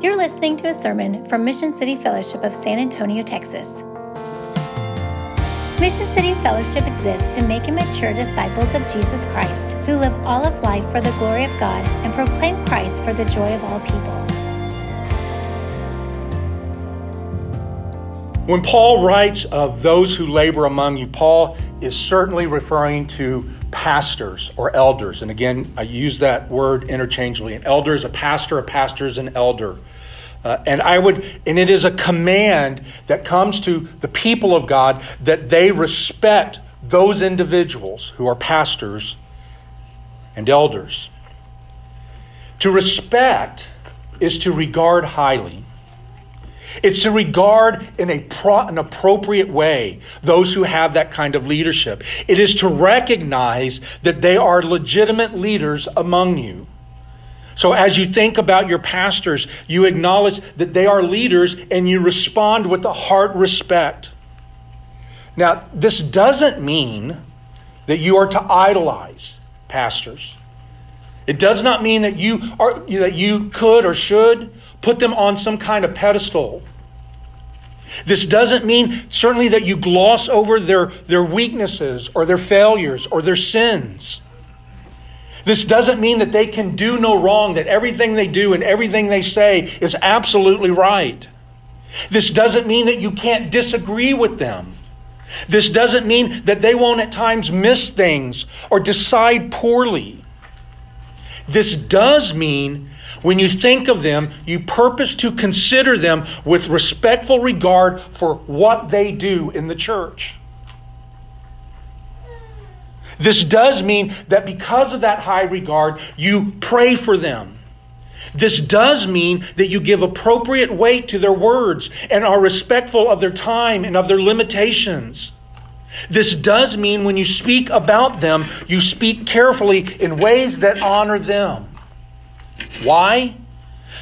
You're listening to a sermon from Mission City Fellowship of San Antonio, Texas. Mission City Fellowship exists to make and mature disciples of Jesus Christ who live all of life for the glory of God and proclaim Christ for the joy of all people. When Paul writes of those who labor among you, Paul is certainly referring to pastors or elders. And again, I use that word interchangeably. An elder is a pastor, a pastor is an elder. Uh, and I would, and it is a command that comes to the people of God that they respect those individuals who are pastors and elders. To respect is to regard highly. It's to regard in a pro, an appropriate way those who have that kind of leadership. It is to recognize that they are legitimate leaders among you. So, as you think about your pastors, you acknowledge that they are leaders and you respond with a heart respect. Now, this doesn't mean that you are to idolize pastors. It does not mean that you, are, that you could or should put them on some kind of pedestal. This doesn't mean certainly that you gloss over their, their weaknesses or their failures or their sins. This doesn't mean that they can do no wrong, that everything they do and everything they say is absolutely right. This doesn't mean that you can't disagree with them. This doesn't mean that they won't at times miss things or decide poorly. This does mean when you think of them, you purpose to consider them with respectful regard for what they do in the church. This does mean that because of that high regard, you pray for them. This does mean that you give appropriate weight to their words and are respectful of their time and of their limitations. This does mean when you speak about them, you speak carefully in ways that honor them. Why?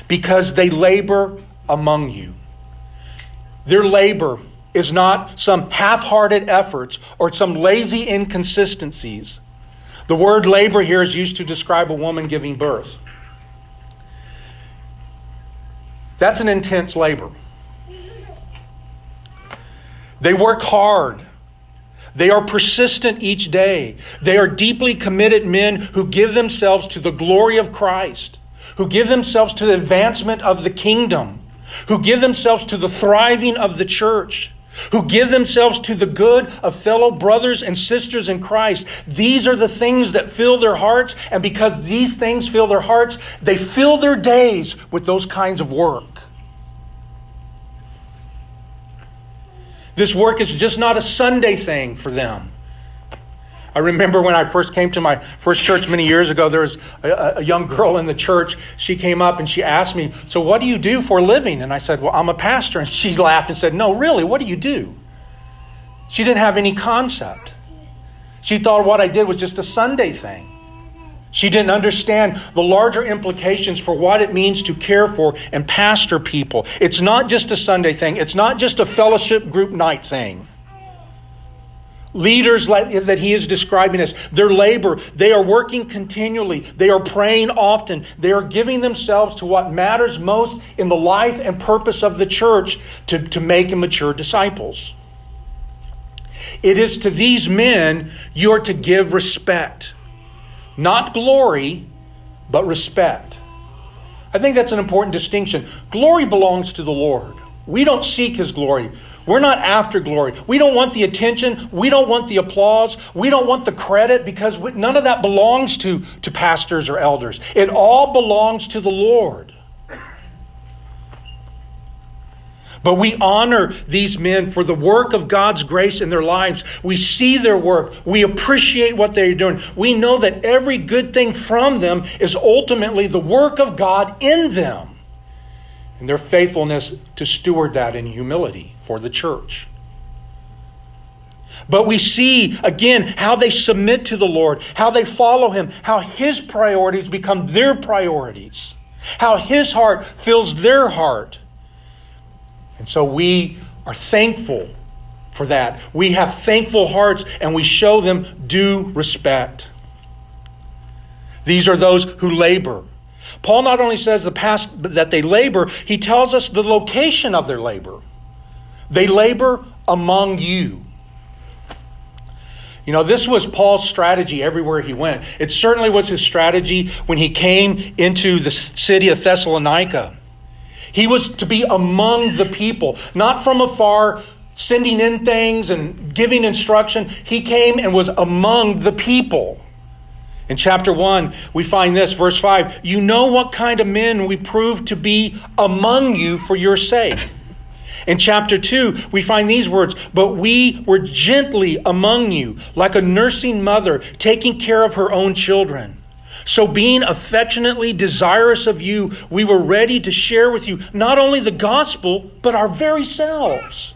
Because they labor among you. Their labor is not some half hearted efforts or some lazy inconsistencies. The word labor here is used to describe a woman giving birth. That's an intense labor. They work hard. They are persistent each day. They are deeply committed men who give themselves to the glory of Christ, who give themselves to the advancement of the kingdom, who give themselves to the thriving of the church who give themselves to the good of fellow brothers and sisters in Christ. These are the things that fill their hearts, and because these things fill their hearts, they fill their days with those kinds of work. This work is just not a Sunday thing for them. I remember when I first came to my first church many years ago, there was a, a, young girl in the church. She came up and she asked me, So, what do you do for a living? And I said, Well, I'm a pastor. And she laughed and said, No, really, what do you do? She didn't have any concept. She thought what I did was just a Sunday thing. She didn't understand the larger implications for what it means to care for and pastor people. It's not just a Sunday thing, it's not just a fellowship group night thing. Leaders like, that he is describing as their labor, they are working continually. They are praying often. They are giving themselves to what matters most in the life and purpose of the church to, to make and mature disciples. It is to these men you are to give respect. Not glory, but respect. I think that's an important distinction. Glory belongs to the Lord. We don't seek his glory. We're not after glory. We don't want the attention. We don't want the applause. We don't want the credit because we, none of that belongs to, to pastors or elders. It all belongs to the Lord. But we honor these men for the work of God's grace in their lives. We see their work. We appreciate what they're doing. We know that every good thing from them is ultimately the work of God in them and their faithfulness to steward that in humility for the church. But we see again how they submit to the Lord, how they follow Him, how His priorities become their priorities, how His heart fills their heart. And so we are thankful for that. We have thankful hearts and we show them due respect. These are those who labor. Paul not only says the past that they labor, he tells us the location of their labor. They labor among you. You know, this was Paul's strategy everywhere he went. It certainly was his strategy when he came into the city of Thessalonica. He was to be among the people, not from afar, sending in things and giving instruction. He came and was among the people. In chapter 1, we find this, verse 5 You know what kind of men we proved to be among you for your sake. In chapter 2, we find these words But we were gently among you, like a nursing mother taking care of her own children. So, being affectionately desirous of you, we were ready to share with you not only the gospel, but our very selves,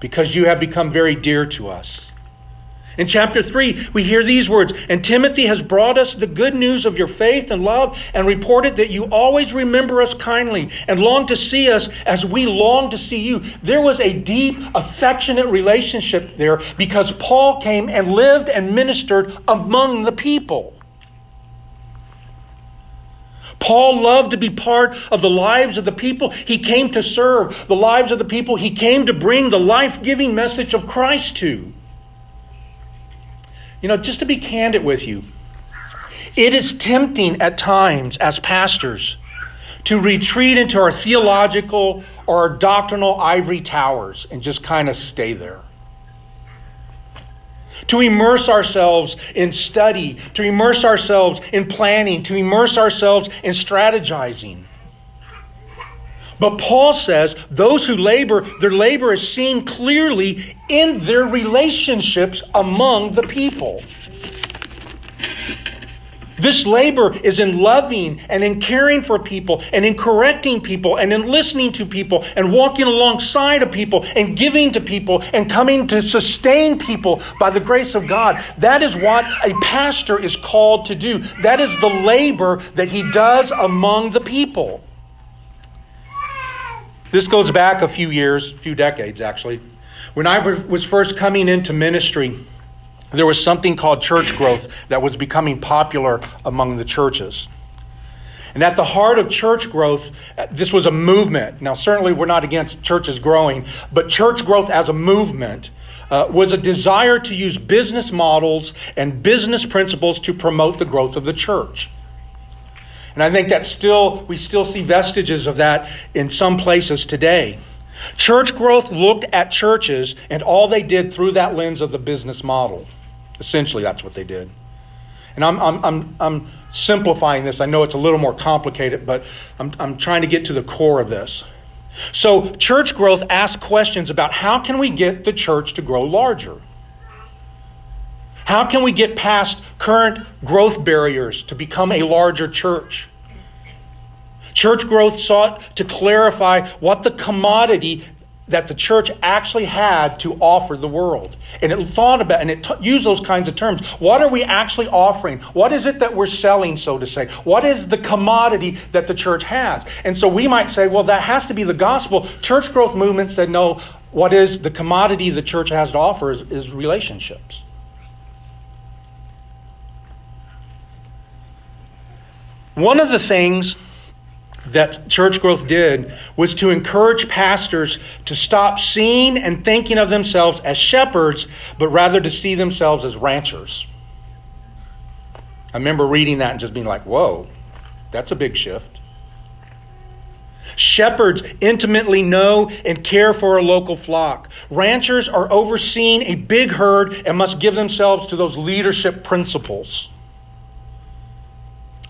because you have become very dear to us. In chapter 3, we hear these words And Timothy has brought us the good news of your faith and love and reported that you always remember us kindly and long to see us as we long to see you. There was a deep, affectionate relationship there because Paul came and lived and ministered among the people. Paul loved to be part of the lives of the people he came to serve, the lives of the people he came to bring the life giving message of Christ to. You know, just to be candid with you, it is tempting at times as pastors to retreat into our theological or our doctrinal ivory towers and just kind of stay there. To immerse ourselves in study, to immerse ourselves in planning, to immerse ourselves in strategizing. But Paul says those who labor, their labor is seen clearly in their relationships among the people. This labor is in loving and in caring for people and in correcting people and in listening to people and walking alongside of people and giving to people and coming to sustain people by the grace of God. That is what a pastor is called to do. That is the labor that he does among the people. This goes back a few years, a few decades actually. When I was first coming into ministry, there was something called church growth that was becoming popular among the churches. And at the heart of church growth, uh, this was a movement. Now, certainly we're not against churches growing, but church growth as a movement uh, was a desire to use business models and business principles to promote the growth of the church. And I think that still, we still see vestiges of that in some places today. Church growth looked at churches and all they did through that lens of the business model. Essentially, that's what they did. And I'm, I'm, I'm, I'm simplifying this. I know it's a little more complicated, but I'm, I'm trying to get to the core of this. So, church growth asks questions about how can we get the church to grow larger? How can we get past current growth barriers to become a larger church? Church growth sought to clarify what the commodity that the church actually had to offer the world. And it thought about and it t- used those kinds of terms. What are we actually offering? What is it that we're selling, so to say? What is the commodity that the church has? And so we might say, well, that has to be the gospel. Church growth movement said, no, what is the commodity the church has to offer is, is relationships. One of the things that church growth did was to encourage pastors to stop seeing and thinking of themselves as shepherds, but rather to see themselves as ranchers. I remember reading that and just being like, whoa, that's a big shift. Shepherds intimately know and care for a local flock. Ranchers are overseeing a big herd and must give themselves to those leadership principles.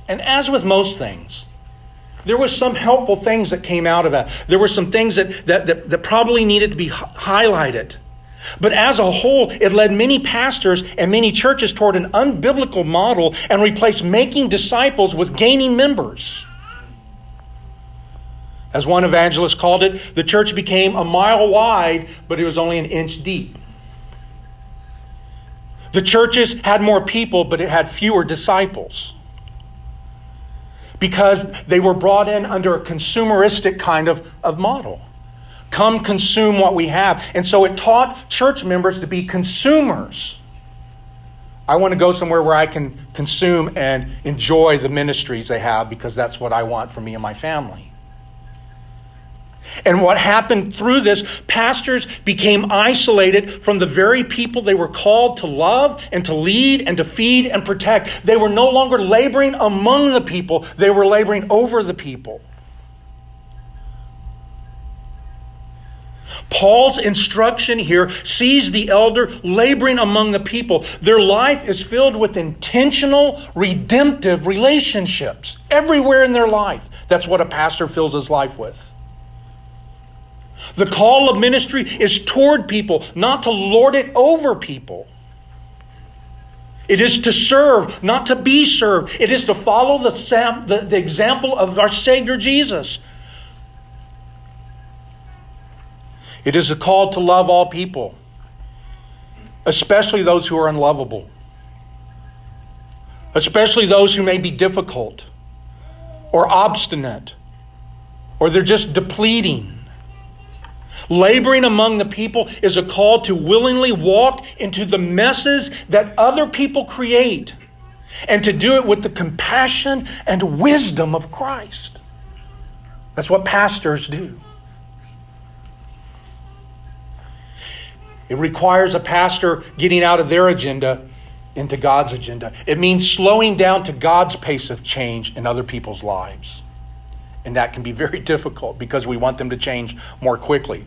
And as with most things, there was some helpful things that came out of that. There were some things that, that, that, that probably needed to be highlighted. But as a whole, it led many pastors and many churches toward an unbiblical model and replaced making disciples with gaining members. As one evangelist called it, the church became a mile wide, but it was only an inch deep. The churches had more people, but it had fewer disciples because they were brought in under a consumeristic kind of, of model. Come consume what we have. And so it taught church members to be consumers I want to go somewhere where I can consume and enjoy the ministries they have because that's what I want for me and my family. And what happened through this, pastors became isolated from the very people they were called to love and to lead and to feed and protect. They were no longer laboring among the people, they were laboring over the people. Paul's instruction here sees the elder laboring among the people. Their life is filled with intentional, redemptive relationships everywhere in their life. That's what a pastor fills his life with. The call of ministry is toward people, not to lord it over people. It is to serve, not to be served. It is to follow the, the, the example of our Savior Jesus. It is a call to love all people, especially those who are unlovable, especially those who may be difficult or obstinate or they're just depleting. Laboring among the people is a call to willingly walk into the messes that other people create and to do it with the compassion and wisdom of Christ. That's what pastors do. It requires a pastor getting out of their agenda into God's agenda. It means slowing down to God's pace of change in other people's lives. And that can be very difficult because we want them to change more quickly.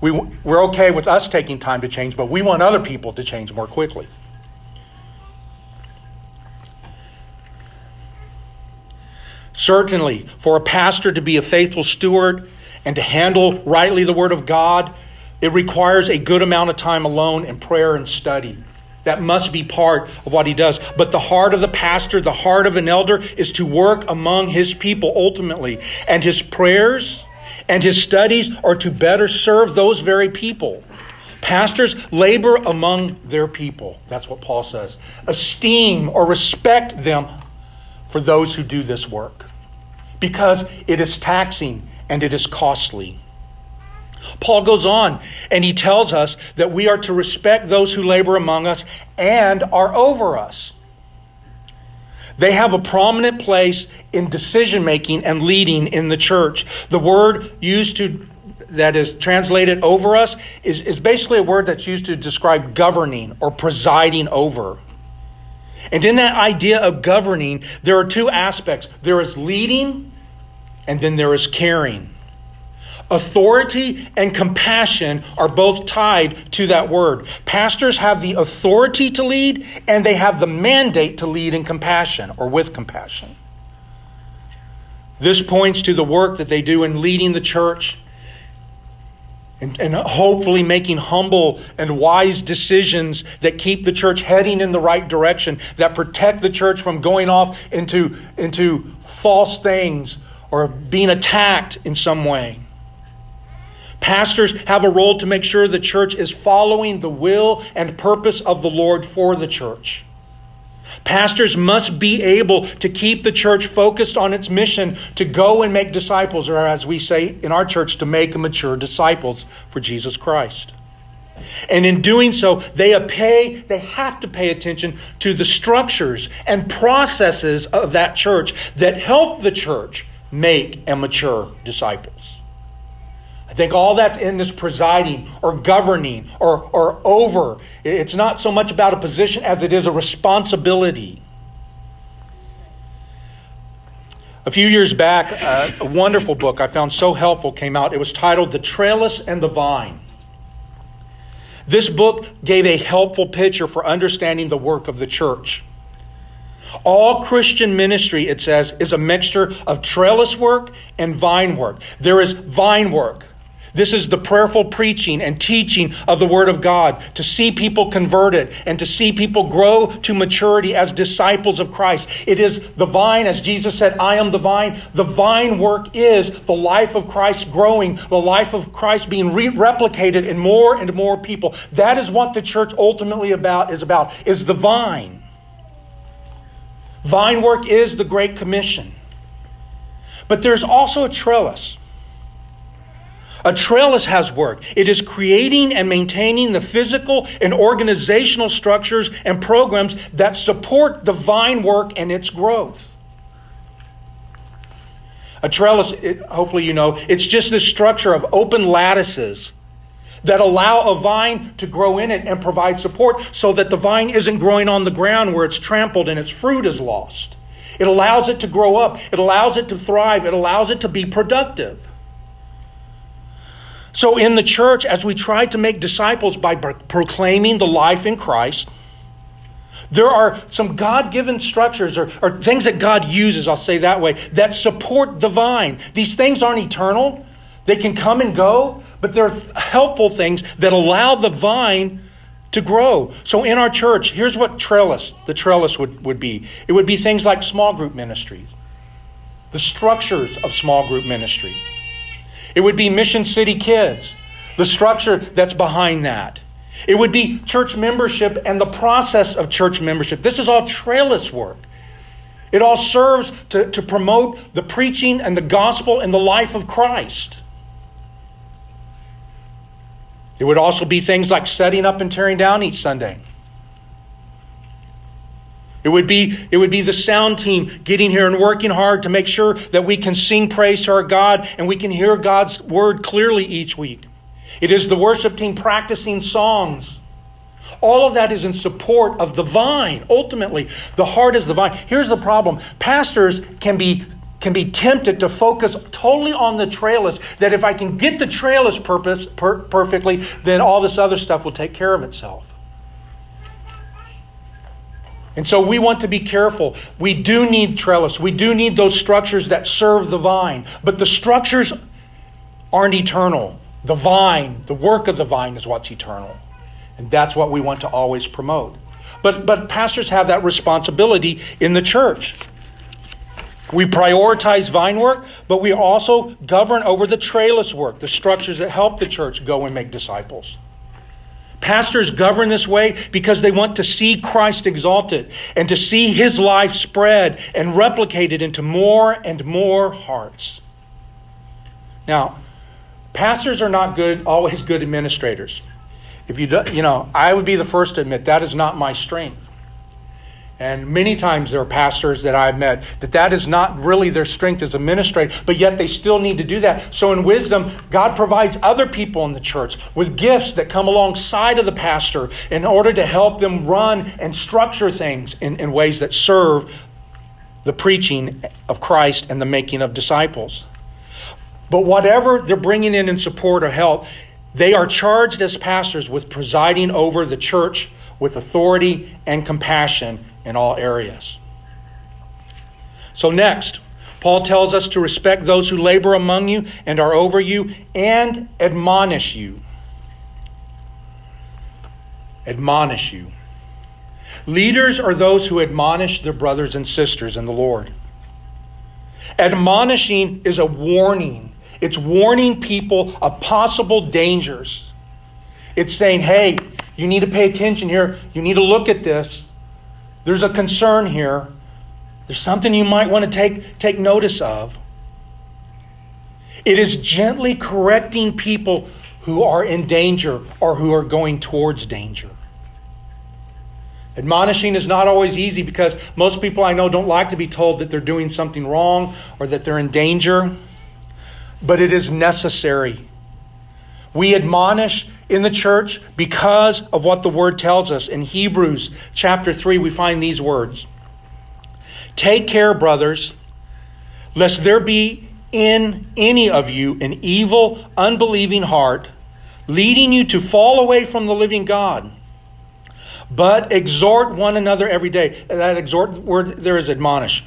We, we're okay with us taking time to change, but we want other people to change more quickly. Certainly, for a pastor to be a faithful steward and to handle rightly the Word of God, it requires a good amount of time alone in prayer and study. That must be part of what he does. But the heart of the pastor, the heart of an elder, is to work among his people ultimately. And his prayers and his studies are to better serve those very people. Pastors labor among their people. That's what Paul says. Esteem or respect them for those who do this work because it is taxing and it is costly. Paul goes on and he tells us that we are to respect those who labor among us and are over us. They have a prominent place in decision making and leading in the church. The word used to that is translated over us is, is basically a word that's used to describe governing or presiding over. And in that idea of governing, there are two aspects there is leading, and then there is caring. Authority and compassion are both tied to that word. Pastors have the authority to lead, and they have the mandate to lead in compassion or with compassion. This points to the work that they do in leading the church and, and, hopefully making humble and wise decisions that keep the church heading in the right direction, that protect the church from going off into, into false things or being attacked in some way. Pastors have a role to make sure the church is following the will and purpose of the Lord for the church. Pastors must be able to keep the church focused on its mission to go and make disciples, or as we say in our church, to make mature disciples for Jesus Christ. And in doing so, they pay, they have to pay attention to the structures and processes of that church that help the church make and mature disciples. Think all that's in this presiding or governing or, or over. It's not so much about a position as it is a responsibility. A few years back, uh, a wonderful book I found so helpful came out. It was titled The Trellis and the Vine. This book gave a helpful picture for understanding the work of the church. All Christian ministry, it says, is a mixture of trellis work and vine work. There is vine work. This is the prayerful preaching and teaching of the Word of God to see people converted and to see people grow to maturity as disciples of Christ. It is the vine, as Jesus said, I am the vine. The vine work is the life of Christ growing, the life of Christ being re- replicated in more and more people. That is what the church ultimately about is about, is the vine. Vine work is the Great Commission. But there's also a trellis. A trellis has work. It is creating and maintaining the physical and organizational structures and programs that support the vine work and its growth. A trellis, it, hopefully you know, it's just this structure of open lattices that allow a vine to grow in it and provide support so that the vine isn't growing on the ground where it's trampled and its fruit is lost. It allows it to grow up, it allows it to thrive, it allows it to be productive. So, in the church, as we try to make disciples by proclaiming the life in Christ, there are some God given structures or, or, things that God uses, I'll say that way, that support the vine. These things aren't eternal, they can come and go, but they're helpful things that allow the vine to grow. So in our church, here's what trellis, the trellis would, would be. It would be things like small group ministries, the structures of small group ministry. It would be Mission City Kids, the structure that's behind that. It would be church membership and the process of church membership. This is all trellis work. It all serves to, to promote the preaching and the gospel and the life of Christ. It would also be things like setting up and tearing down each Sunday. It would be it would be the sound team getting here and working hard to make sure that we can sing praise to our God and we can hear God's word clearly each week. It is the worship team practicing songs. All of that is in support of the vine. Ultimately, the heart is the vine. Here's the problem pastors can be can be tempted to focus totally on the trellis that if I can get the trellis purpose per, perfectly, then all this other stuff will take care of itself. And so we want to be careful. We do need trellis. We do need those structures that serve the vine. But the structures aren't eternal. The vine, the work of the vine is what's eternal. And that's what we want to always promote. But, but pastors have that responsibility in the church. We prioritize vine work, but we also govern over the trellis work, the structures that help the church go and make disciples. Pastors govern this way because they want to see Christ exalted and to see his life spread and replicated into more and more hearts. Now, pastors are not good always good administrators. If you do, you know, I would be the first to admit that is not my strength. And many times there are pastors that I've met that that is not really their strength as administrator, but yet they still need to do that. So in wisdom, God provides other people in the church with gifts that come alongside of the pastor in order to help them run and structure things in, in ways that serve the preaching of Christ and the making of disciples. But whatever they're bringing in in support or help, they are charged as pastors with presiding over the church with authority and compassion in all areas. So, next, Paul tells us to respect those who labor among you and are over you and admonish you. Admonish you. Leaders are those who admonish their brothers and sisters in the Lord. Admonishing is a warning, it's warning people of possible dangers. It's saying, hey, you need to pay attention here. You need to look at this. There's a concern here. There's something you might want to take, take notice of. It is gently correcting people who are in danger or who are going towards danger. Admonishing is not always easy because most people I know don't like to be told that they're doing something wrong or that they're in danger, but it is necessary. We admonish in the church because of what the word tells us. In Hebrews chapter 3, we find these words Take care, brothers, lest there be in any of you an evil, unbelieving heart, leading you to fall away from the living God. But exhort one another every day. That exhort word there is admonish.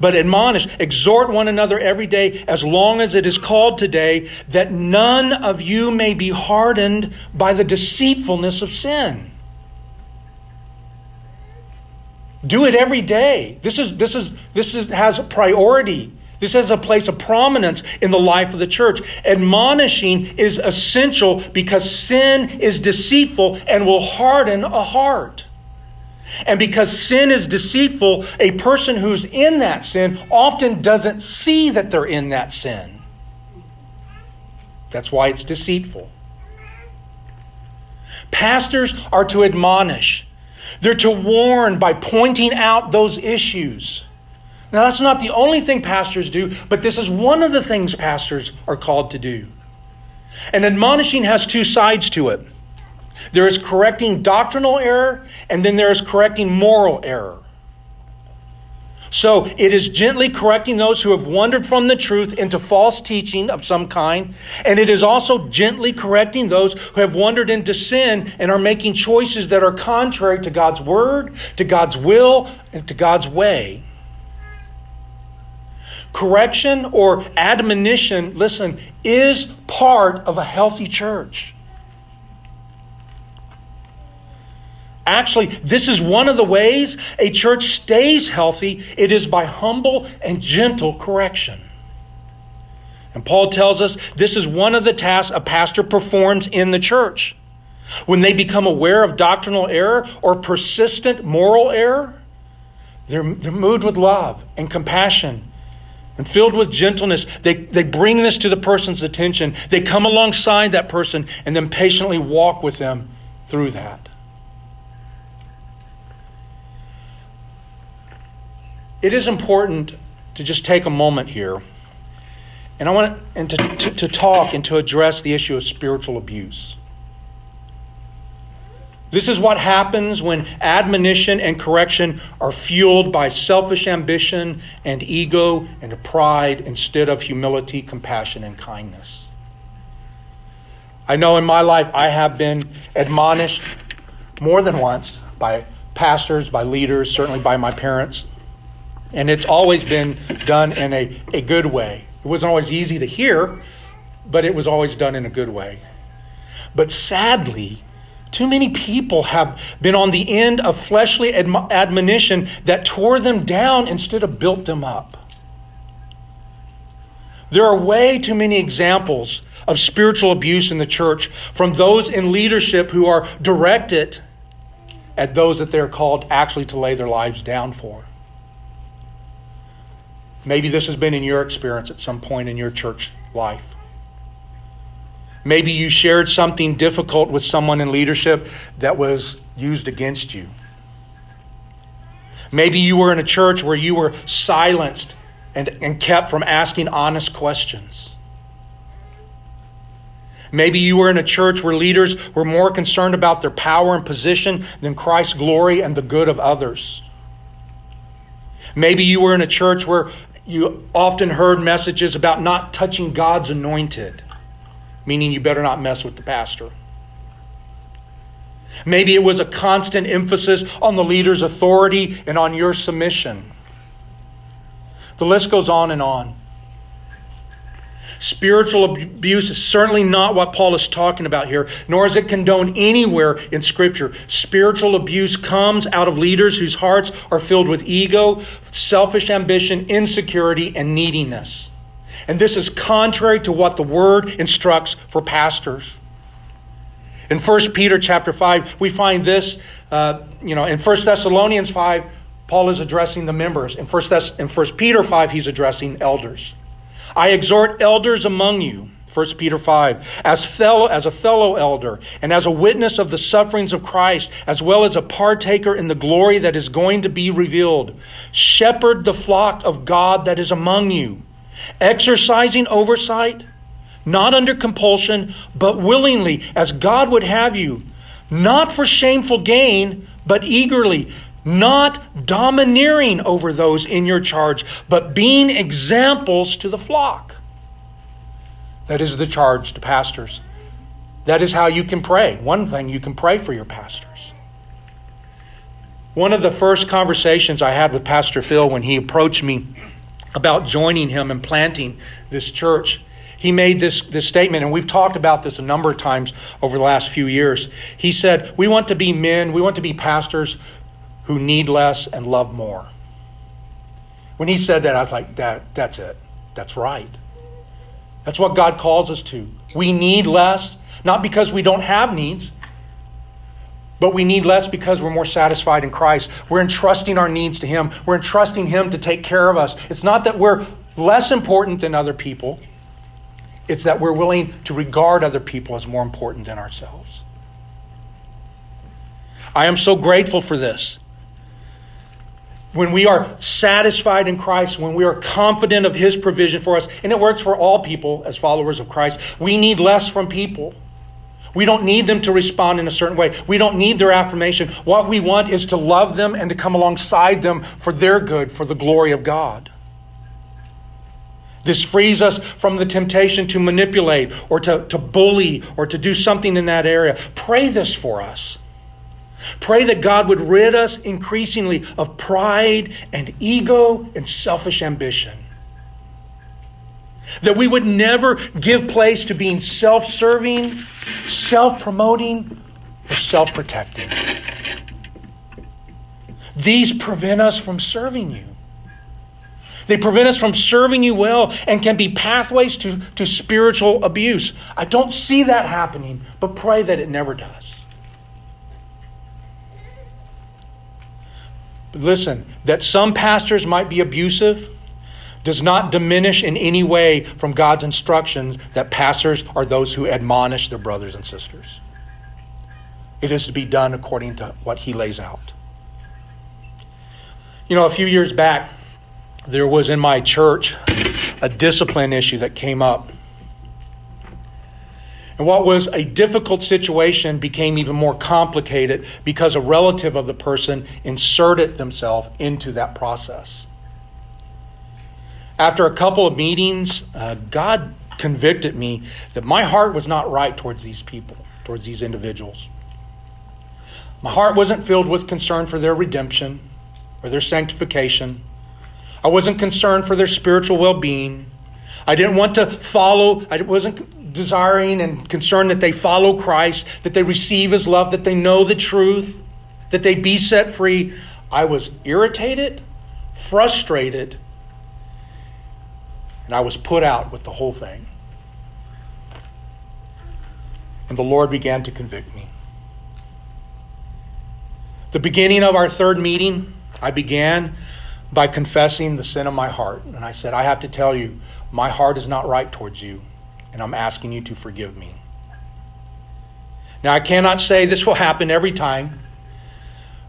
But admonish, exhort one another every day, as long as it is called today, that none of you may be hardened by the deceitfulness of sin. Do it every day. This is this is this is has priority. This has a place of prominence in the life of the church. Admonishing is essential because sin is deceitful and will harden a heart. And because sin is deceitful, a person who's in that sin often doesn't see that they're in that sin. That's why it's deceitful. Pastors are to admonish, they're to warn by pointing out those issues. Now, that's not the only thing pastors do, but this is one of the things pastors are called to do. And admonishing has two sides to it there is correcting doctrinal error, and then there is correcting moral error. So it is gently correcting those who have wandered from the truth into false teaching of some kind. And it is also gently correcting those who have wandered into sin and are making choices that are contrary to God's word, to God's will, and to God's way. Correction or admonition, listen, is part of a healthy church. Actually, this is one of the ways a church stays healthy. It is by humble and gentle correction. And Paul tells us this is one of the tasks a pastor performs in the church. When they become aware of doctrinal error or persistent moral error, they're, they're moved with love and compassion and filled with gentleness. They, they bring this to the person's attention. They come alongside that person and then patiently walk with them through that. It is important to just take a moment here, and I want and to, to, to talk and to address the issue of spiritual abuse. This is what happens when admonition and correction are fueled by selfish ambition and ego and pride instead of humility, compassion, and kindness. I know in my life I have been admonished more than once by pastors, by leaders, certainly by my parents, and it's always been done in a, a good way. It wasn't always easy to hear, but it was always done in a good way. But sadly, too many people have been on the end of fleshly admo- admonition that tore them down instead of built them up. There are way too many examples of spiritual abuse in the church from those in leadership who are directed at those that they're called actually to lay their lives down for. Maybe this has been in your experience at some point in your church life. Maybe you shared something difficult with someone in leadership that was used against you. Maybe you were in a church where you were silenced and, and kept from asking honest questions. Maybe you were in a church where leaders were more concerned about their power and position than Christ's glory and the good of others. Maybe you were in a church where you often heard messages about not touching God's anointed, meaning you better not mess with the pastor. Maybe it was a constant emphasis on the leader's authority and on your submission. The list goes on and on. Spiritual abuse is certainly not what Paul is talking about here, nor is it condoned anywhere in Scripture. Spiritual abuse comes out of leaders whose hearts are filled with ego, selfish ambition, insecurity, and neediness. And this is contrary to what the Word instructs for pastors. In 1 Peter chapter 5, we find this, uh, you know, in 1 Thessalonians 5, Paul is addressing the members. In 1, Thess- in 1 Peter 5, he's addressing elders. I exhort elders among you, 1 Peter 5, as, fellow, as a fellow elder and as a witness of the sufferings of Christ, as well as a partaker in the glory that is going to be revealed. Shepherd the flock of God that is among you, exercising oversight, not under compulsion, but willingly, as God would have you, not for shameful gain, but eagerly not domineering over those in your charge, but being examples to the flock. That is the charge to pastors. That is how you can pray. One thing you can pray for your pastors. One of the first conversations I had with Pastor Phil when he approached me about joining him and planting this church, he made this, this statement, and we've talked about this a number of times over the last few years. He said, We want to be men, we want to be pastors who need less and love more. When he said that, I was like, that, that's it. That's right. That's what God calls us to. We need less, not because we don't have needs, but we need less because we're more satisfied in Christ. We're entrusting our needs to Him. We're entrusting Him to take care of us. It's not that we're less important than other people, It's that we're willing to regard other people as more important than ourselves. I am so grateful for this. When we are satisfied in Christ, when we are confident of His provision for us, and it works for all people as followers of Christ, we need less from people. We don't need them to respond in a certain way. We don't need their affirmation. What we want is to love them and to come alongside them for their good, for the glory of God. This frees us from the temptation to manipulate or to, to bully or to do something in that area. Pray this for us. Pray that God would rid us increasingly of pride and ego and selfish ambition. That we would never give place to being self serving, self promoting, or self protecting. These prevent us from serving you. They prevent us from serving you well and can be pathways to, to spiritual abuse. I don't see that happening, but pray that it never does. But listen, that some pastors might be abusive does not diminish in any way from God's instructions that pastors are those who admonish their brothers and sisters. It is to be done according to what He lays out. You know, a few years back, there was in my church a discipline issue that came up. And what was a difficult situation became even more complicated because a relative of the person inserted themselves into that process. After a couple of meetings, uh, God convicted me that my heart was not right towards these people, towards these individuals. My heart wasn't filled with concern for their redemption or their sanctification. I wasn't concerned for their spiritual well being. I didn't want to follow, I wasn't desiring and concerned that they follow Christ, that they receive His love, that they know the truth, that they be set free. I was irritated, frustrated, and I was put out with the whole thing. And the Lord began to convict me. The beginning of our third meeting, I began by confessing the sin of my heart. And I said, I have to tell you, my heart is not right towards you, and I'm asking you to forgive me. Now, I cannot say this will happen every time,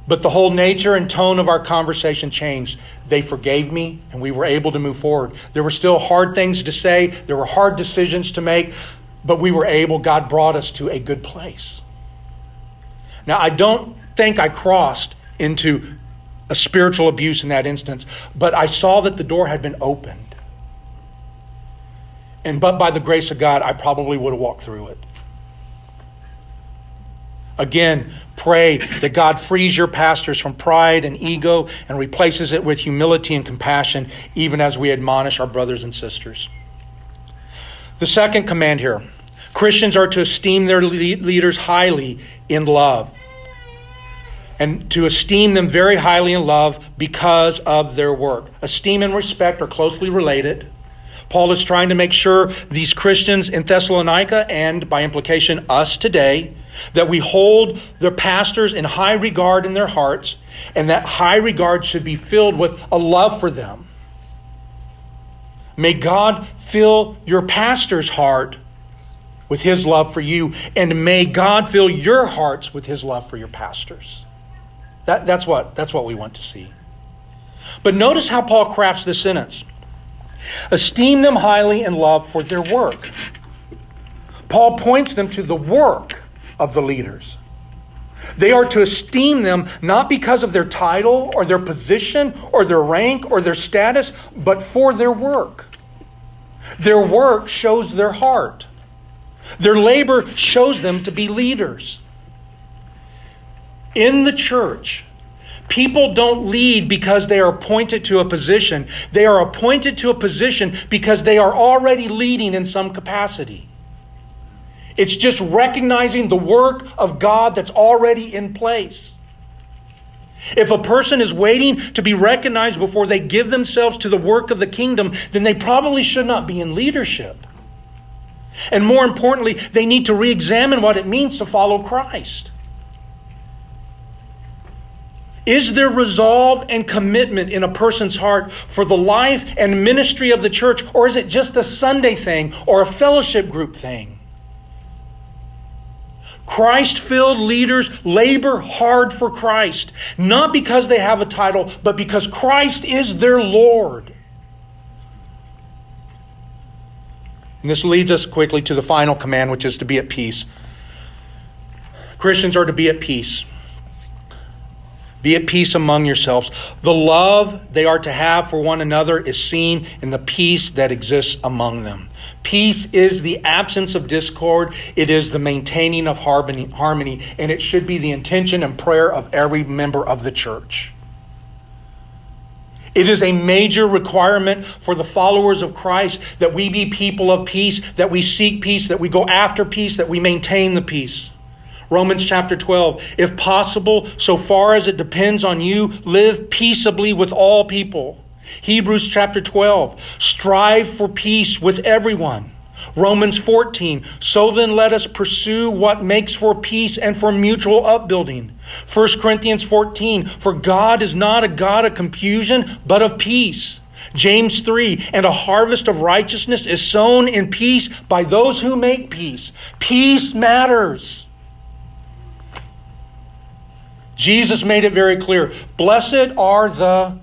but the whole nature and tone of our conversation changed. They forgave me, and we were able to move forward. There were still hard things to say, there were hard decisions to make, but we were able, God brought us to a good place. Now, I don't think I crossed into a spiritual abuse in that instance, but I saw that the door had been opened. And but by the grace of God, I probably would have walked through it. Again, pray that God frees your pastors from pride and ego and replaces it with humility and compassion, even as we admonish our brothers and sisters. The second command here Christians are to esteem their leaders highly in love and to esteem them very highly in love because of their work. Esteem and respect are closely related. Paul is trying to make sure these Christians in Thessalonica and by implication us today that we hold their pastors in high regard in their hearts and that high regard should be filled with a love for them. May God fill your pastor's heart with his love for you and may God fill your hearts with his love for your pastors. That, that's, what, that's what we want to see. But notice how Paul crafts this sentence Esteem them highly in love for their work. Paul points them to the work of the leaders. They are to esteem them not because of their title or their position or their rank or their status, but for their work. Their work shows their heart. Their labor shows them to be leaders in the church, people don't lead because they are appointed to a position. They are appointed to a position because they are already leading in some capacity. It's just recognizing the work of God that's already in place. If a person is waiting to be recognized before they give themselves to the work of the kingdom, then they probably should not be in leadership. And more importantly, they need to re examine what it means to follow Christ. Is there resolve and commitment in a person's heart for the life and ministry of the church, or is it just a Sunday thing or a fellowship group thing? Christ filled leaders labor hard for Christ, not because they have a title, but because Christ is their Lord. And this leads us quickly to the final command, which is to be at peace. Christians are to be at peace. Be at peace among yourselves. The love they are to have for one another is seen in the peace that exists among them. Peace is the absence of discord, it is the maintaining of harmony, harmony, and it should be the intention and prayer of every member of the church. It is a major requirement for the followers of Christ that we be people of peace, that we seek peace, that we go after peace, that we maintain the peace. Romans chapter 12. If possible, so far as it depends on you, live peaceably with all people. Hebrews chapter 12. Strive for peace with everyone. Romans 14. So then let us pursue what makes for peace and for mutual upbuilding. 1 Corinthians 14. For God is not a God of confusion, but of peace. James 3. And a harvest of righteousness is sown in peace by those who make peace. Peace matters. Jesus made it very clear. Blessed are the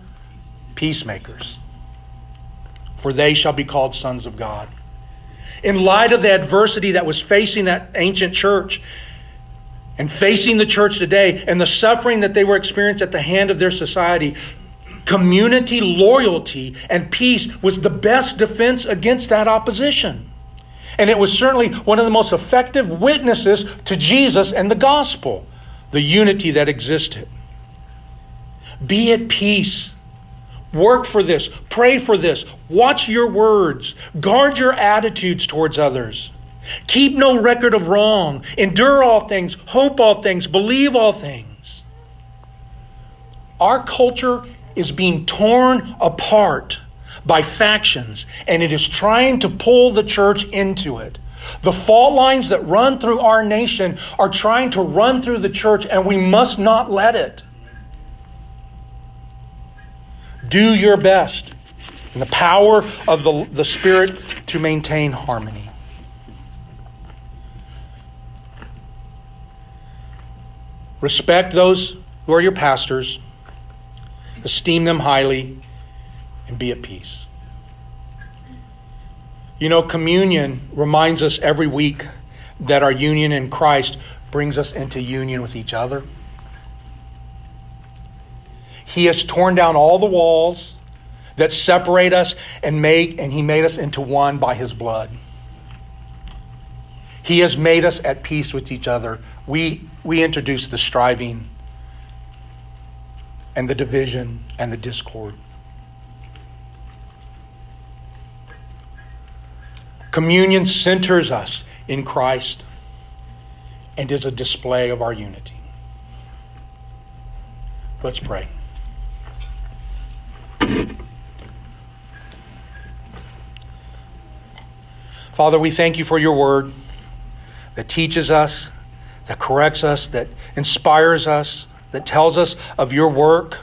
peacemakers, for they shall be called sons of God in light of the adversity that was facing that ancient church and facing the church today and the suffering that they were experiencing at the hand of their society, community loyalty and peace was the best defense against that opposition. And it was certainly one of the most effective witnesses to Jesus and the gospel, the unity that existed. Be at peace Work for this. Pray for this. Watch your words. Guard your attitudes towards others. Keep no record of wrong. Endure all things. Hope all things. Believe all things. Our culture is being torn apart by factions, and it is trying to pull the church into it. The fault lines that run through our nation are trying to run through the church, and we must not let it. Do your best in the power of the, the Spirit to maintain harmony. Respect those who are your pastors, esteem them highly, and be at peace. You know, communion reminds us every week that our union in Christ brings us into union with each other. He has torn down all the walls that separate us and make and he made us into one by his blood. He has made us at peace with each other. We we introduce the striving and the division and the discord. Communion centers us in Christ and is a display of our unity. Let's pray. Father, we thank you for your word that teaches us, that corrects us, that inspires us, that tells us of your work.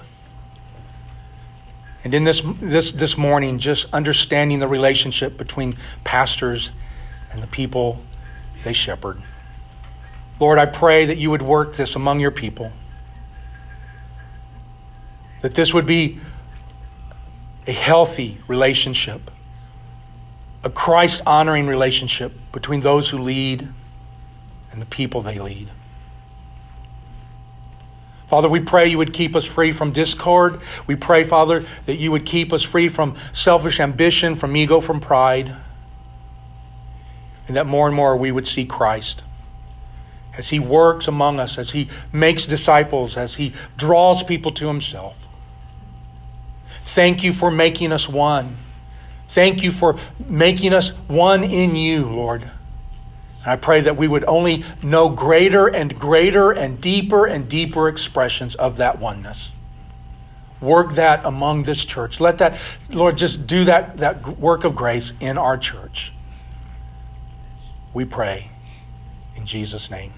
And in this, this, this morning, just understanding the relationship between pastors and the people they shepherd. Lord, I pray that you would work this among your people. That this would be a healthy relationship, a Christ honoring relationship between those who lead and the people they lead. Father, we pray you would keep us free from discord. We pray, Father, that you would keep us free from selfish ambition, from ego, from pride. And that more and more we would see Christ as he works among us, as he makes disciples, as he draws people to himself. Thank you for making us one. Thank you for making us one in you, Lord. And I pray that we would only know greater and greater and deeper and deeper expressions of that oneness. Work that among this church. Let that, Lord, just do that, that work of grace in our church. We pray in Jesus' name.